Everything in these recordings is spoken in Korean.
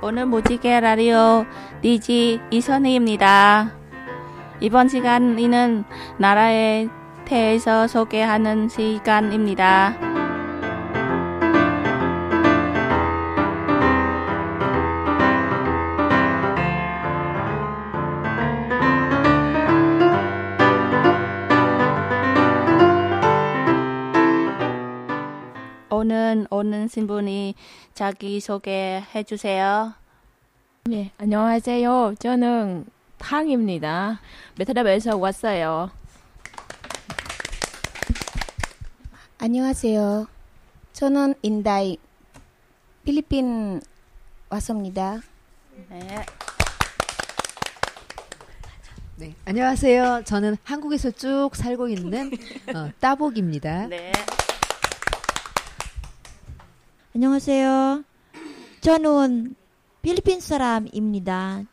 오늘 무지개 라디오 DJ 이선희입니다. 이번 시간에는 나라에 대해서 소개하는 시간입니다. 오늘 오는 신분이 자기 소개해 주세요. 네, 안녕하세요. 저는 탕입니다. 베트남에서 왔어요. 안녕하세요. 저는 인다이 필리핀 왔습니다. 네. 네, 안녕하세요. 저는 한국에서 쭉 살고 있는 어, 따복입니다. 네. 안녕하세요. 저는 필리핀 사람입니다.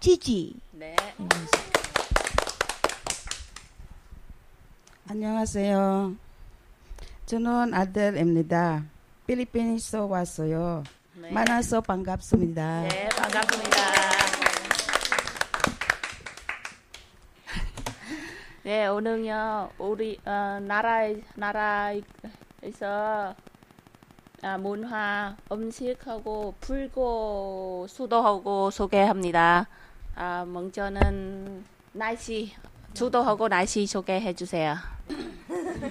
지지. 네. 안녕하세요. 저는 아들입니다. 필리핀에서 왔어요. 네. 만나서 반갑습니다. 네, 반갑습니다. 네, 오늘요 우리 어, 나라 나라에서 아, 문화 음식하고 불고 수도하고 소개합니다. 아, 먼저는 날씨 주도하고 날씨 소개해 주세요.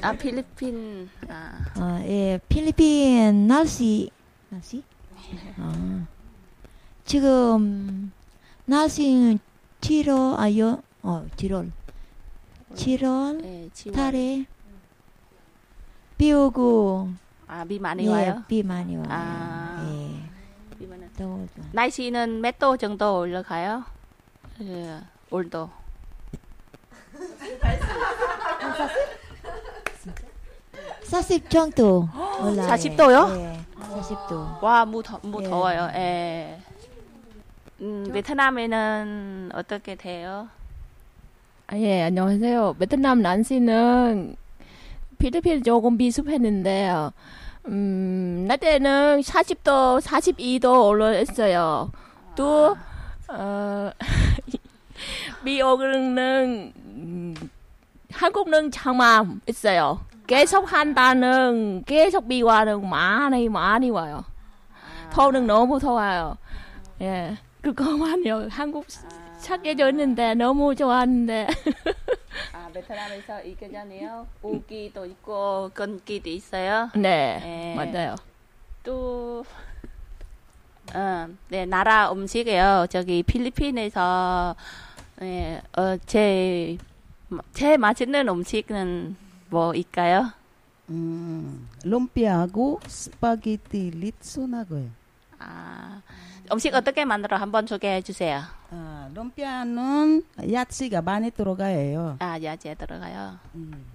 아, 필리핀 아, 아, 예, 필리핀 날씨, 날씨? 아, 지금 날씨는 7월, 아, 여, 어, 7월. 7월 네, 지금 달에 비 오고, 아, 비 많이 예, 와요. 비 많이 와요. 아. 예, 비 많이 더워서. 날씨는 몇 도 정도 올라가요? 예, 올도. 40 정도 올라요. 40 도요? 예, 40도. 와, 무, 더, 무 예. 더워요. 예. 음, 베트남에는 어떻게 돼요? 아, 예, 안녕하세요. 베트남 날씨는 필리핀 조금 비슷했는데요. 음, 낮에는 40도, 42도 올라있어요. 또, 어, 비 오는, 음, 한국은 장마 있어요. 계속 한 달은 계속 비 와는 많이, 많이 와요. 더우는 너무 더워요. 예, 그거만요. 한국 찾게 졌는데 너무 좋았는데. 아, 베트남에서 이겨전에요. 우기도 있고, 건기도 있어요. 네, 예. 맞아요. 또, 어, 네, 나라 음식이에요. 저기 필리핀에서, 네, 어, 제, 제일 맛있는 음식은 뭐일까요? 음, lumpia하고 스파게티 lechon하고요. 아, 음식 어떻게 만들어 한번 소개해 주세요. 아, lumpia는 야채가 많이 들어가요. 아, 야채 들어가요. 음,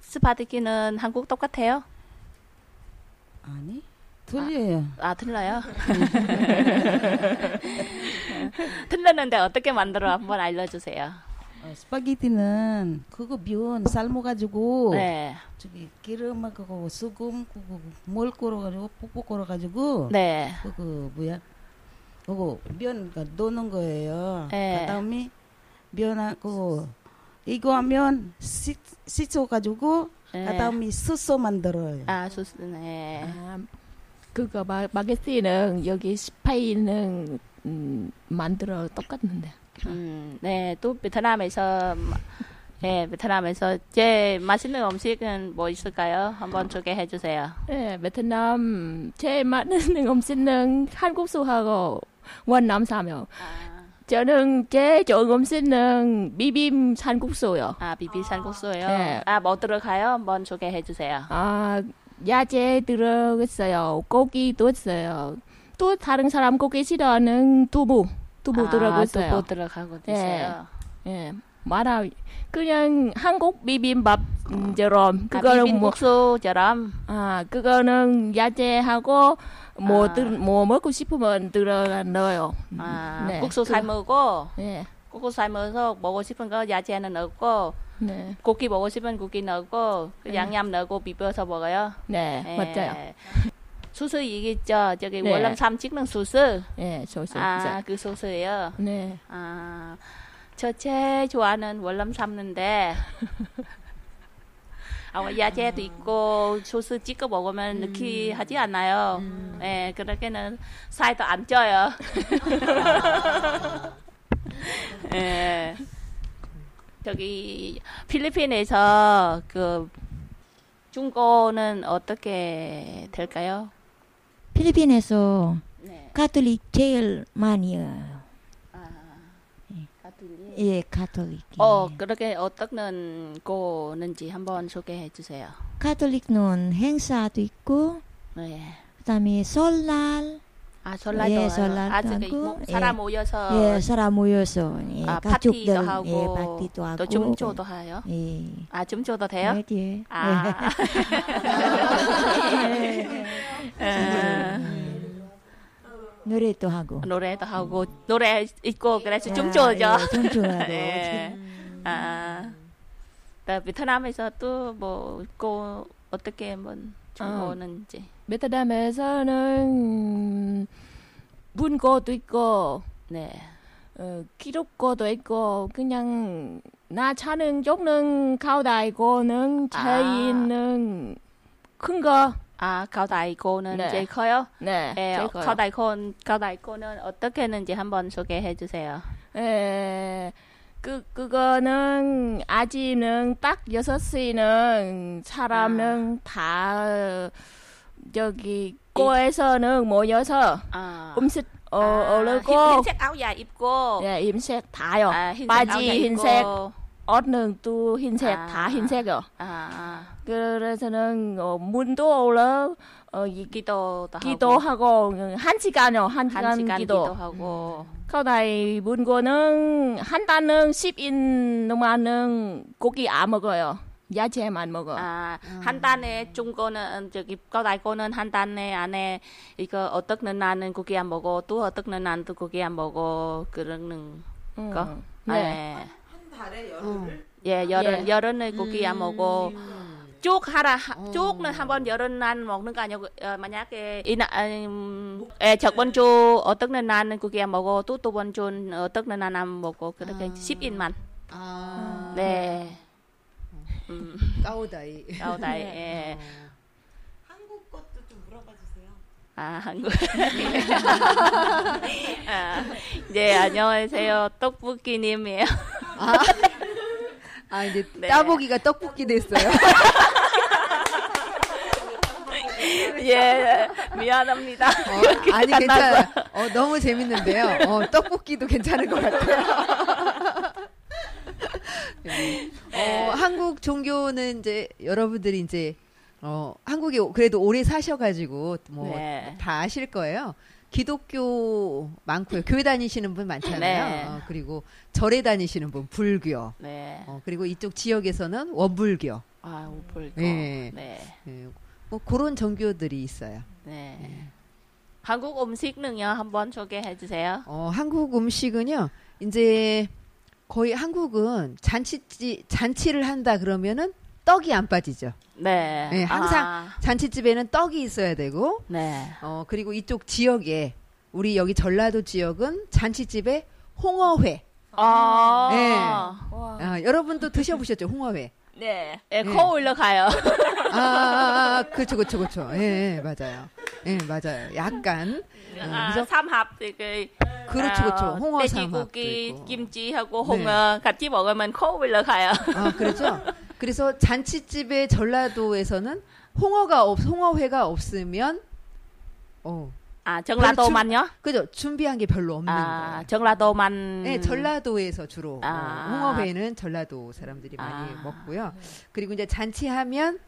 스파게티는 한국 똑같아요? 아니 틀려요. 아, 틀려요? 틀렸는데 어떻게 만들어 한번 알려주세요. 어, 스파게티는 그거 면 삶아가지고 네. 저기 기름하고 소금 그거 뭘 걸어가지고 푹푹 걸어가지고 네. 그거 뭐야? 그거 면 넣는 거예요. 예. 그다음에 면하고 이거 하면 씻 씻어가지고 네. 그다음에 스소 만들어요. 아, 좋네. 아, 그거 마, 마게티는 여기 스파이는 음, 만들어 똑같는데. 음, 네, 또 베트남에서, 마- 네, 베트남에서 제일 맛있는 음식은 뭐 있을까요? 한번 소개해 주세요. 네, 베트남 제일 맛있는 음식은 한국수하고 원 남사며. 아, 저는 제일 좋은 음식은 비빔 산국수요. 아 비비 산국수예요. 네. 아, 뭐 들어가요? 한번 소개해 주세요. 아, 야채 들어있어요. 고기도 있어요. 또 다른 사람 고기 싫어하는 두부, 두부 들어있어요. 두부 들어가고 있어요. 예, 말아 그냥 한국 비빔밥처럼 아, 그거는 뭐 비빔국수처럼. 아, 그거는 야채하고 뭐, 아. 들, 뭐 먹고 싶으면 들어가 넣어요. 아, 네. 국수 그- 삶고 예, 국수 삶아서 먹고 싶은 거 야채는 넣고 네, 고기 먹고 싶은 고기 넣고 그 네. 양념 넣고 비벼서 먹어요. 네, 예. 맞아요. 소스 얘기했죠. 저기 네. 월남삼 찍는 소스. 예, 소스. 아, 그 소스예요. 네. 아, 저 제일 좋아하는 월남 삼는데 아, 야채도 있고 소스 찍어 먹으면 느끼하지 않아요. 예, 그렇게는 살도 안 쪄요. 예. 저기 필리핀에서 그 중고는 어떻게 될까요? 필리핀에서 네. 가톨릭 제일 많이요. 아, 가톨릭. 예, 가톨릭. 어, 그렇게 어떻게 고는지 한번 소개해 주세요. 가톨릭은 행사도 있고 네. 그다음에 설날 아, 설날도 예. 설날도 아, 뭐 사람 예. 모여서 예, 사람 모여서 예, 아, 가족들 파티도 하고 예, 파티도 하고 또 줌조도 해요. 예. 아, 줌조도 돼요? 예, 예. 아. 예. 노래도 하고 노래도 하고 노래 있고 그래서 야, 줌조죠. 예, 춤추하고 예. 아. 나 베트남에서 또 뭐 있고 어떻게 뭐 중고는지. 베트남에서는 문고도 있고 네. 어, 기록고도 있고 그냥 나 차는 쪽는 가오다 이고는 아. 제일은 큰 거. 아, 가오다이고는 네. 제일 커요? 네. 예, 제일 커요. 가오다이콘, 가오다이콘은 어떻게 했는지 한번 소개해 주세요. 예. 그 그거는 아직은 딱 여섯 시는 사람은 다 저기 꼬에서는 모여서 아. 음식 어 아, 어르고 흰- 흰색 아우야 입고 예, 임색 다요. 아, 흰색 바지 흰색, 입고. 옷는 또 흰색 아. 다 흰색이요. 아, 그래서는 어, 문도 올라 어, 이, 아. 기도도 하고 기도하고 한 시간요 한 시간, 한 시간 기도. 기도하고 거다이 문고는 한 달은 10인 동안은 고기 안 먹어요. 야채만 먹어. 아, 한 단에 중고는 저기 가오다이고는 한 단에 안에 이거 어떻게 나는 고기 안 먹고 또 나는 또 고기 안 먹고 그러는 음. 거. 네. 네. 예, 여름 예. 여름에 고기 안 먹고 쭉 하라 하- 쭉는 한번 여름 난 먹는 거 아니고 어, 만약에 이나 음, 예, 첫 번주 어떻게 나는 고기 안 먹고 또 두 번주 어떻게 나는 안 먹고 그렇게 10인만. 아, 네. 음, 까오다이. 가오다이. 예. 한국 것도 좀 물어봐 주세요. 아, 한국. 아, 네, 안녕하세요. 떡볶이님이에요. 아, 이제 네. 따보기가 떡볶이 됐어요. 예, 미안합니다. 어, 아니 괜찮아요. 어, 너무 재밌는데요. 어, 떡볶이도 괜찮은 것 같아요. 네. 어, 한국 종교는 이제 여러분들이 이제 어, 한국에 그래도 오래 사셔가지고 뭐다 네. 아실 거예요. 기독교 많고요. 교회 다니시는 분 많잖아요. 네. 어, 그리고 절에 다니시는 분 불교. 네. 어, 그리고 이쪽 지역에서는 원불교. 아, 볼거. 네. 네. 예, 뭐 그런 종교들이 있어요. 네. 한국 음식은요, 한번 소개해 주세요. 어, 한국 음식은요, 이제 거의 한국은 잔치, 잔치를 한다 그러면은 떡이 안 빠지죠. 네. 네, 항상 아, 잔치집에는 떡이 있어야 되고, 네. 어, 그리고 이쪽 지역에, 우리 여기 전라도 지역은 잔치집에 홍어회. 아, 네. 와. 아, 여러분도 드셔보셨죠, 홍어회. 네. 예, 네. 코 올라가요. 아, 아, 아, 그쵸, 그쵸, 그쵸. 예, 예, 맞아요. 예, 맞아요. 약간. 어, 아, 그래서, 삼합 그 그렇죠, 그렇죠. 어, 홍어 삼합도 돼지고기. 김치하고 네. 홍어 같이 먹으면 코 올라가요. 아, 그렇죠. 그래서 잔치집에 전라도에서는 홍어가 없, 홍어회가 없으면, 어, 아, 전라도만요? 그죠. 준비한 게 별로 없는 아, 거예요. 전라도만. 네, 전라도에서 주로 음. 아. 어, 홍어회는 전라도 사람들이 많이 아. 먹고요. 그리고 이제 잔치하면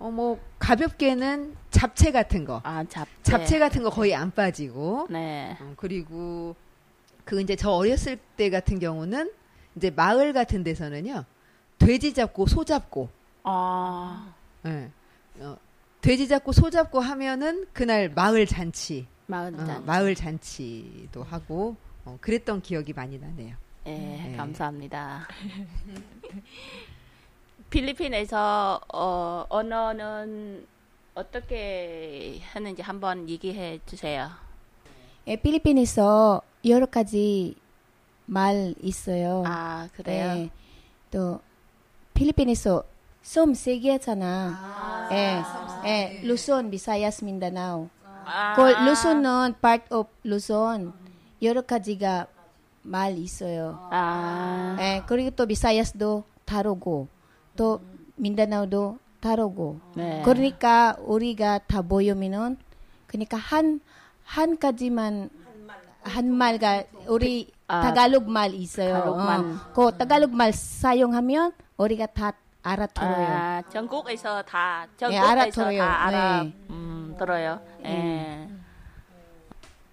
어 뭐 가볍게는 잡채 같은 거, 아, 잡채. 잡채 같은 거 거의 안 빠지고, 네. 어, 그리고 그 이제 저 어렸을 때 같은 경우는 이제 마을 같은 데서는요 돼지 잡고 소 잡고, 아, 예. 어, 돼지 잡고 소 잡고 하면은 그날 마을 잔치, 마을 어, 잔치. 마을 잔치도 하고 어, 그랬던 기억이 많이 나네요. 예, 네. 감사합니다. 필리핀에서 어, 언어는 어떻게 하는지 한번 얘기해 주세요. 예, 필리핀에서 여러 가지 말 있어요. 아, 그래요? 예, 또 필리핀에서 섬 세 개잖아. 예, 예, 루손, 비사야스, 민다나오. 아, 그 루손은 part of 루손 여러 가지가 말 있어요. 아, 예, 그리고 또 비사야스도 다르고 또 민다나오도 다르고. 네. 그러니까 우리가 다 모이면은 그러니까 한 한 가지만 한 말가 우리 아, 타갈록 말 있어요. 어, 그 타갈록 말 사용하면 우리가 다 알아들어요. 아, 전국에서 다 예, 전국에서 알아들어요. 다 알아 네. 음, 들어요. 예.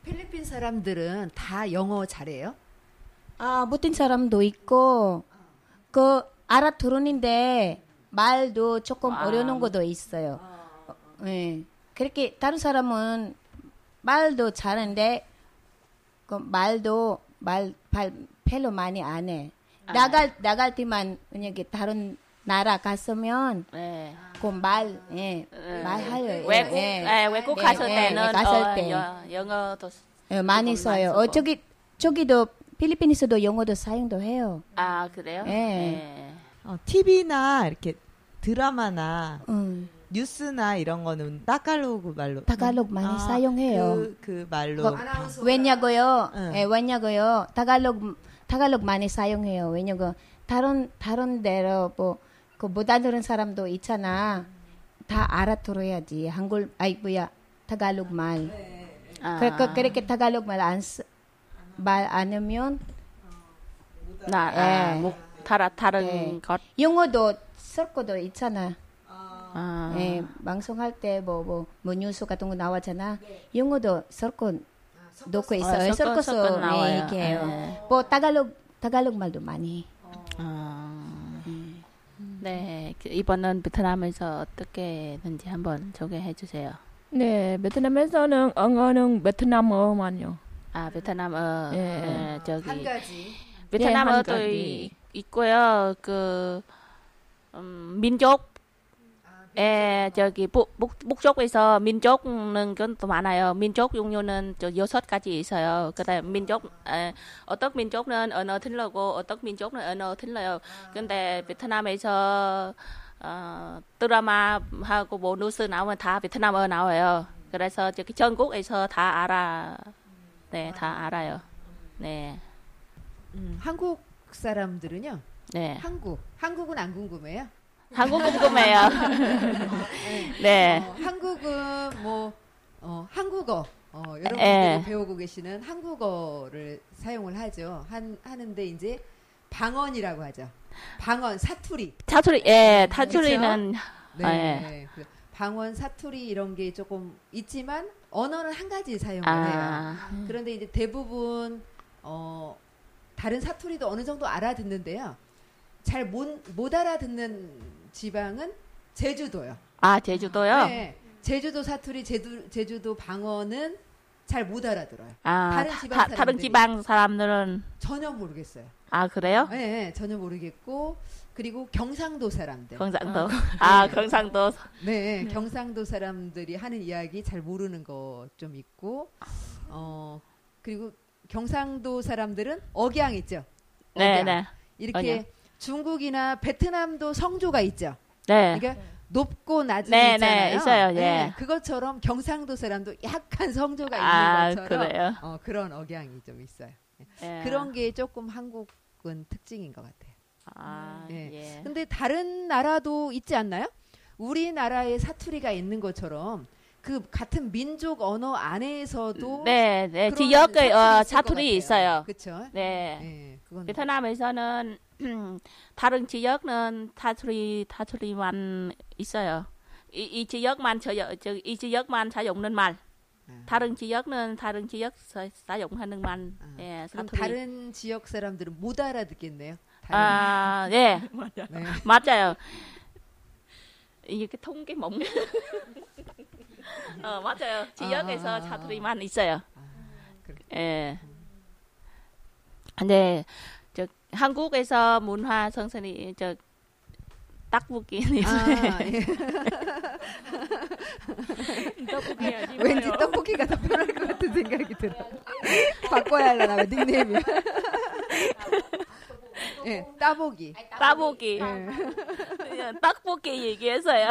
필리핀 사람들은 다 영어 잘해요? 아, 못된 사람도 있고 그 알아들었는데 말도 조금 아. 어려운 것도 있어요. 어, 예. 그렇게 다른 사람은 말도 잘하는데 그 말도 말 발, 별로 많이 안 해. 아. 나갈 나갈 때만 만약에 다른 나라 갔으면 네. 그말 예, 예. 말해요. 외국 예, 예, 외국 예, 갔을 예, 때는 예, 갔을 어, 때. 여, 영어도 예, 많이 써요. 어. 저기 저기도 필리핀에서도 영어도 사용도 해요. 아 그래요? 예. 네. 어, TV나 이렇게 드라마나 음, 뉴스나 이런 거는 따갈로그 말로 타갈록 많이 아, 사용해요. 그, 그 말로 그, 왜냐고요? 응. 예, 왜냐고요? 타갈록 타갈록 많이 사용해요. 왜냐고 다른 다른 데로 뭐그 못 알아들은 사람도 있잖아. 다 알아들어야지. 한글 아이 뭐야 타갈록 말. 아, 그러니까 그렇게 타갈록 말안말 안 하면 나 아, 예. 목 다라 다른 예. 것. 영어도 섞어도 있잖아. 아, 예, 방송할 때 뭐뭐뭐 뉴스 같은 거 나왔잖아. 영어도 섞어 놓고 있어요. 어, 섞어- 섞어서 섞어 나와요. 네, 이렇게 해요. 예. 뭐 타갈록 타갈록 말도 많이. 아, 네. 그 이번은 베트남에서 어떻게 했는지 한번 소개해 주세요. 네, 베트남에서는 언어는 베트남어만요. 아 베트남어 예. 예, 저기 한 가지. 베트남어도 예, 한 이- 있고요. 그 음, 민족 예, 저기 북, 북, 북 쪽에서 민족은 그또 많아요. 민족 종류는 저 여섯 가지 있어요. 그다음 민족 에, 어떤 민족은 언어 틀리고 어떤 민족은 언어 틀려요. 근데 베트남에서 어, 드라마하고 뭐 뉴스 나오면 다 베트남어 나와요. 그래서 저기 전국에서 다 알아. 네, 다 알아요. 네. 음, 한국 사람들은요. 네. 한국. 한국은 안 궁금해요? 한국 궁금해요. 네. 어, 한국은 뭐 어, 한국어 어, 여러분들이 예. 배우고 계시는 한국어를 사용을 하죠. 한, 하는데 이제 방언이라고 하죠. 방언 사투리. 타투리, 예, 타투리는, 네. 아, 예. 그 방언 사투리 이런 게 조금 있지만 언어는 한 가지 사용을 해요. 아, 그런데 이제 대부분 어, 다른 사투리도 어느 정도 알아듣는데요. 잘못 알아듣는 지방은 제주도요. 아, 제주도요? 네. 제주도 사투리, 제주, 제주도 방언은 잘 못 알아들어요. 아, 다른 다- 지방 다, 다른. 지방 사람들은, 전혀 모르겠어요. 아, 그래요? 네, 네, 전혀 모르겠고 그리고 경상도 사람들. 경상도. 아, 경상도. 네, 경상도 사람들이 하는 이야기 잘 모르는 거 좀 있고 어 그리고 경상도 사람들은 억양 있죠. 네, 억양. 네. 이렇게 억양. 중국이나 베트남도 성조가 있죠. 네. 그러니까 높고 낮은 네, 있잖아요. 네, 있어요, 예. 그것처럼 경상도 사람도 약간 성조가 아, 있는 것처럼 그래요? 어, 그런 억양이 좀 있어요. 예. 그런 게 조금 한국은 특징인 것 같아요. 아, 예. 예. 근데 다른 나라도 있지 않나요? 우리나라에 사투리가 있는 것처럼 그 같은 민족 언어 안에서도 네, 네. 지역의 어, 사투리 있어요. 그렇죠? 네. 네, 그건 베트남에서는 다른 지역은 타투리 타투리만 있어요. 이, 이 지역만 저, 저, 이 지역만 사용하는 말. 아. 다른 지역은 다른 지역 사, 사용하는 말. 아, 예, 사투리. 다른 지역 사람들은 못 알아듣겠네요. 아, 예. 네. 맞아요. 이렇게 통계 먹는. 어, 맞아요. 지역에서 아, 아, 아. 사투리만 있어요. 그렇- 예. 근데 저 한국에서 문화 선생님 저 딱북이 아, 예. 떡볶이 해야지. 왠지. 떡볶이가 더 편할 것 같은 생각이 들어. 바꿔야 하려나 봐, 닉네임이. 예, 따보기. 따보기. 예. 그냥 떡볶이 얘기해서요.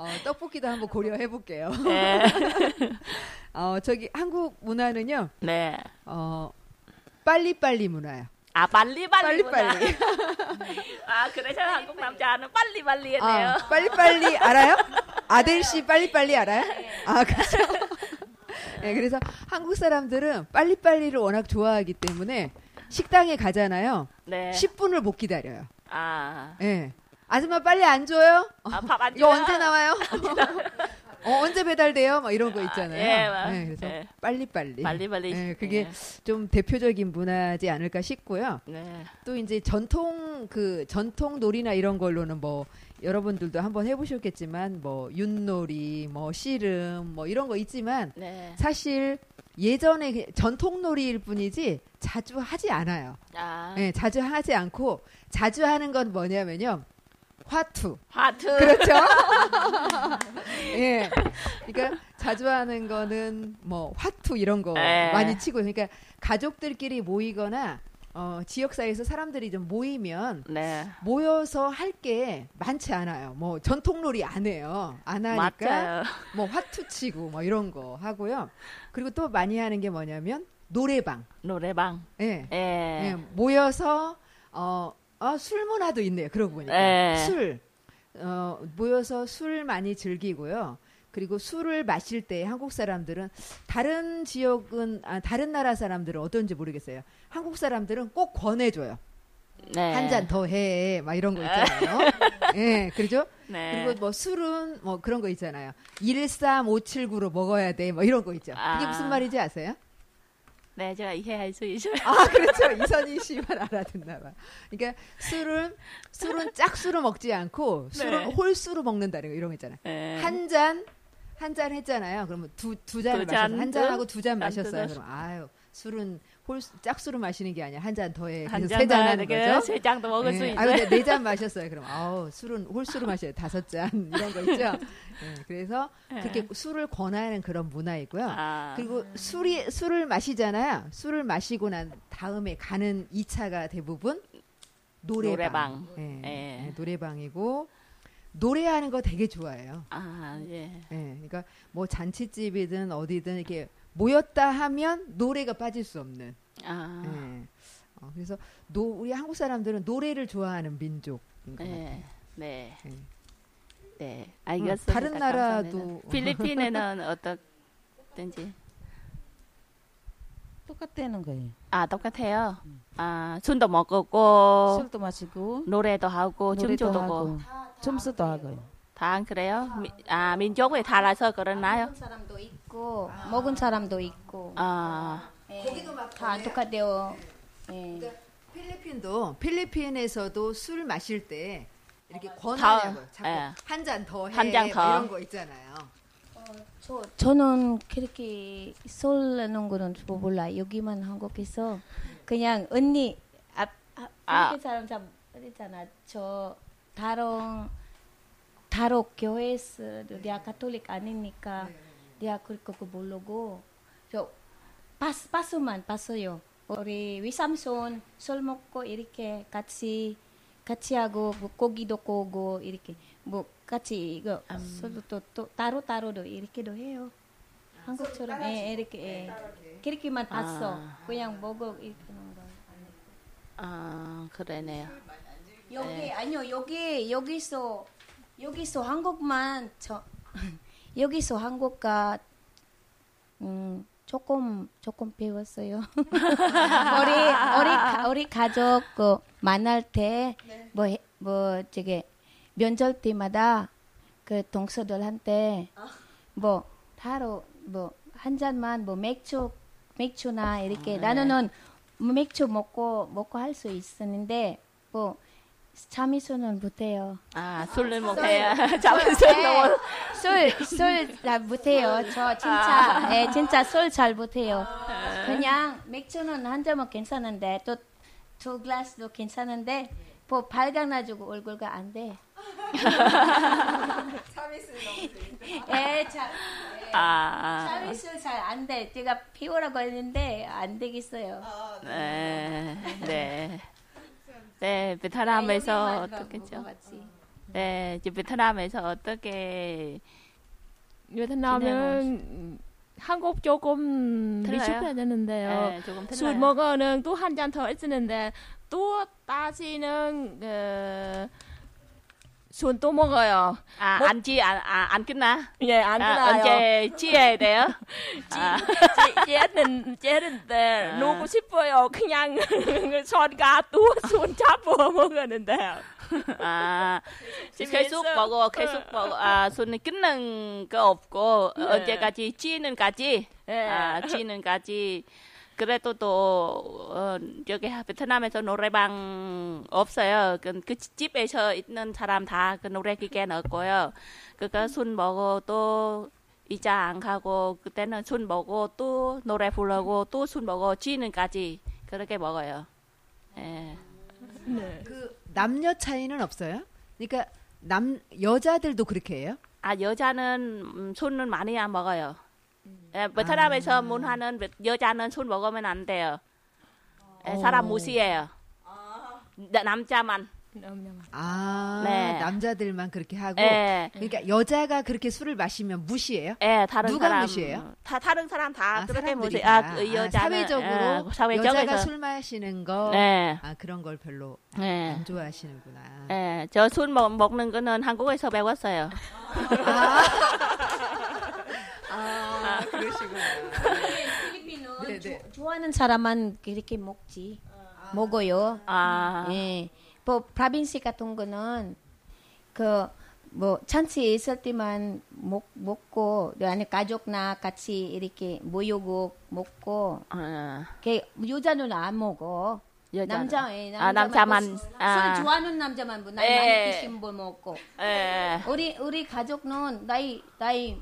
어, 떡볶이도 한번 고려해 볼게요. 네. 어, 저기 한국 문화는요. 네. 어, 빨리빨리 문화야. 아 빨리빨리. 빨리빨리. 아 그래서 한국 남자는 빨리빨리 했네요. 아, 빨리빨리 알아요? 아델 씨 빨리빨리 알아요? 아, 그렇죠. 네, 그래서 한국 사람들은 빨리빨리를 워낙 좋아하기 때문에 식당에 가잖아요. 네. 10분을 못 기다려요. 아. 예. 아줌마 빨리 안 줘요? 아, 밥안 이거 언제 나와요? 어, 언제 배달돼요? 막 이런 거 있잖아요. 예, 막, 네, 그래서 예. 빨리빨리. 빨리빨리. 예, 그게 네. 좀 대표적인 문화지 않을까 싶고요. 네. 또 이제 전통 그 전통 놀이나 이런 걸로는 뭐 여러분들도 한번 해보셨겠지만 뭐 윷놀이, 뭐 씨름, 뭐 이런 거 있지만 네. 사실 예전에 그 전통 놀이일 뿐이지 자주 하지 않아요. 아. 예, 자주 하지 않고 자주 하는 건 뭐냐면요. 화투. 하트. 그렇죠. 예. 그러니까 자주 하는 거는 뭐 화투 이런 거 예. 많이 치고 그러니까 가족들끼리 모이거나 어, 지역사회에서 사람들이 좀 모이면 네. 모여서 할 게 많지 않아요. 뭐 전통놀이 안 해요. 안 하니까 맞아요. 뭐 화투 치고 뭐 이런 거 하고요. 그리고 또 많이 하는 게 뭐냐면 노래방. 노래방. 예. 예. 예, 모여서 어, 아, 술 문화도 있네요. 그러고 보니까 예. 술 어, 모여서 술 많이 즐기고요. 그리고 술을 마실 때 한국 사람들은 다른 지역은 아, 다른 나라 사람들은 어떤지 모르겠어요. 한국 사람들은 꼭 권해줘요. 네. 한잔 더 해. 막 이런 거 있잖아요. 예, 그러죠? 네. 그리고 뭐 술은 뭐 그런 거 있잖아요. 13579로 먹어야 돼. 뭐 이런 거 있죠. 그게 아. 무슨 말인지 아세요? 네, 제가 이해할 수 있어요. 아, 그렇죠. 이선희 씨만 알아듣나 봐. 그러니까 술은 술은 짝수로 먹지 않고 술은 네. 홀수로 먹는다는 거 이런 거 있잖아요. 네. 한 잔, 한 잔 했잖아요. 그러면 두, 두. 잔, 한 잔하고 두잔안 마셨어요. 그럼 아유, 술은 홀 짝수로 마시는 게 아니야. 한 잔 더 해. 한 그래서 잔세잔 하는 그 거죠. 세 장도 먹을 예. 수 아, 있어요. 근데 네 잔 마셨어요. 그럼 아우, 술은 홀수로 마셔요. 다섯 잔 이런 거 있죠. 예, 그래서 그렇게 술을 권하는 그런 문화이고요. 아. 그리고 술이 술을 마시잖아요. 술을 마시고 난 다음에 가는 2차가 대부분 노래방. 노래방. 예, 노래방이고 노래하는 거 되게 좋아해요. 아, 예. 예, 그러니까 뭐 잔치집이든 어디든 이렇게 모였다 하면 노래가 빠질 수 없는. 아. 예. 어, 그래서 노, 우리 한국 사람들은 노래를 좋아하는 민족인 것 같아요. 네. 네. 예. 네. 알겠습니다. 다른 나라도 감사합니다. 필리핀에는 어떻든지 똑같다는 거예요. 아, 똑같아요. 아, 술도 먹고 술도 마시고 노래도 하고 춤추도 하고 춤수도 하고요. 다 그래요? 미, 아, 민족에 달라서 그러나요? 사람도 있고 먹은 사람도 있고 아, 다 똑같대요. 예. 그러니까 필리핀도 필리핀에서도 술 마실 때 이렇게 권하냐고요. 자꾸 예. 한잔 더 해. 한잔 더. 막 이런 거 있잖아요. 저 저는 그렇게 설레는 거는 저 몰라. 여기만 한국에서 그냥 언니 앞 앞- 아. 사람 잘 모르잖아. 저 다른 다른 교회에서 내가 가톨릭 아니니까 내가 그거 모르고 저 봤, 봤으만 봤어요. 우리 위삼손 술 먹고 이렇게 같이 같이 하고 뭐 고기도 구우고 이렇게 뭐 같이 이거 술도 또, 또 따로 따로도 이렇게도 해요. 한국처럼 예, 이렇게 예. 그렇게만 봤어. 아. 그냥 먹어 이렇게 하는 거. 아, 그러네요. 여기 아니요 여기 여기서 여기서 한국만 저 여기서 한국과 음 조금 조금 배웠어요. 우리 우리 가- 우리 가족 그 만날 때뭐뭐 저게 명절 때마다 그 동서들한테 뭐 따로 뭐한 잔만 뭐 맥주 맥주나 이렇게 나는 맥주 먹고 먹고 할 수 있었는데 뭐 참이슬은 못해요. 아, 술을 먹어야 잠을 술 너무 술 술 잘 못해요. 저 진짜 예, 진짜 술 잘 못해요. 그냥 맥주는 한 잔은 괜찮은데 또 두 글라스도 괜찮은데 뭐 발각나지고 얼굴가 안 돼. 예, 자, 아, 서비스 잘안 돼. 제가 피우라고 했는데 안 되겠어요. 네, 네. 네, 베트남에서 여기만 어떻게죠? 네, 이제 베트남에서 어떻게 베트남은 한국 조금? 미숙해야 되는데요. 네, 조금 술. 먹어는 또 한 잔더 했는데 또 다시는 그, 술 또 먹어요. 아, 뭐- 안 지, 안, 아, 안 끝나? 예, 안 아, 끝나요. 언제 지어야 돼요? 아, 제- 쟤는 쟤는데 놀고 싶어요. 그냥 손가 또손 잡아 먹었는데요. 아, 계속 먹어, 계속 먹어. 아, 손을 끊는 거 없고, 네. 언제까지 찌는까지, 예. 아, 찌는까지. 그래도 또, 어, 여기 베트남에서 노래방 없어요. 그, 그 집에서 있는 사람 다 그 노래 기계 넣었고요. 그니까 술 먹어 또, 이자 안 가고, 그때는 술 먹고 또 노래 부르고 또 술 먹어 찌는까지 그렇게 먹어요. 예. 네. 그 남녀 차이는 없어요? 그러니까 남 여자들도 그렇게 해요? 아 여자는 음, 술은 많이 안 먹어요. 예, 베트남에서 문화는 베- 여자는 술 먹으면 안 돼요. 예, 사람 무시해요. 나- 남자만. 아, 네. 남자들만 그렇게 하고. 예, 그러니까 여자가 그렇게 술을 마시면 무시해요? 예, 다른 누가 사람 무시해요? 다 다른 사람 다 아, 그렇게 사람들이 무시. 다. 아, 그 아, 여자는 사회적으로 예, 사회적에서 여자가 술 마시는 거, 네, 아 그런 걸 별로 예, 안 좋아하시는구나. 예, 저 술 먹는 거는 한국에서 배웠어요. 아, 그러시구나. 필리핀은 네, 조- 네. 좋아하는 사람만 그렇게 먹지. 먹어요. 아, 예. 뭐 프라빈시 같은 거는 그 뭐 찬스 있을 때만 먹 먹고 아니 가족나 같이 이렇게 모이고 먹고 어, 그 여자는 안 먹어. 여자는. 남자 예, 아, 남자만. 술 아, 좋아하는 남자만 뭐 나이 예. 많이 드신 분 먹고 예, 우리 우리 가족은 나이 나이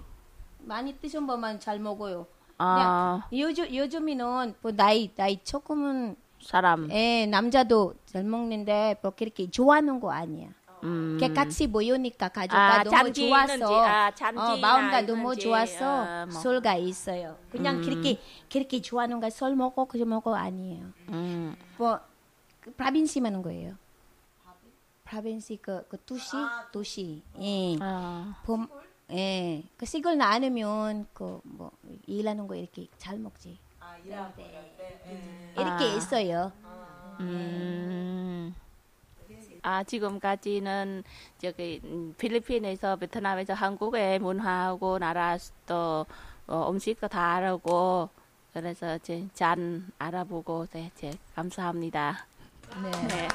많이 드신 분만 잘 먹어요. 아, 요즘 요즘에는 뭐 나이 나이 조금은 사람. 예 남자도 잘 먹는데 뭐 그렇게 좋아하는 거 아니야. 음. 걔 같이 모이니까 가족과 아, 너무 있는지, 아, 어, 마음가 너무 좋아서 어, 뭐. 술가 있어요. 그냥 음. 그렇게 그렇게 좋아하는 거술 먹고 그저 먹고 아니에요. 음. 뭐 그, 프라빈시 하는 거예요. 프라빈시 그, 그 도시 도시 예. 아, 봄, 예. 그 시골 나누면 그 뭐 일하는 거 이렇게 잘 먹지. 네. 이렇게 아. 있어요. 음. 아, 지금까지는 저기 음, 필리핀에서 베트남에서 한국의 문화하고 나라 또 어, 음식도 다 알아고 그래서 제, 잔 알아보고 네, 제 감사합니다. 네. 네.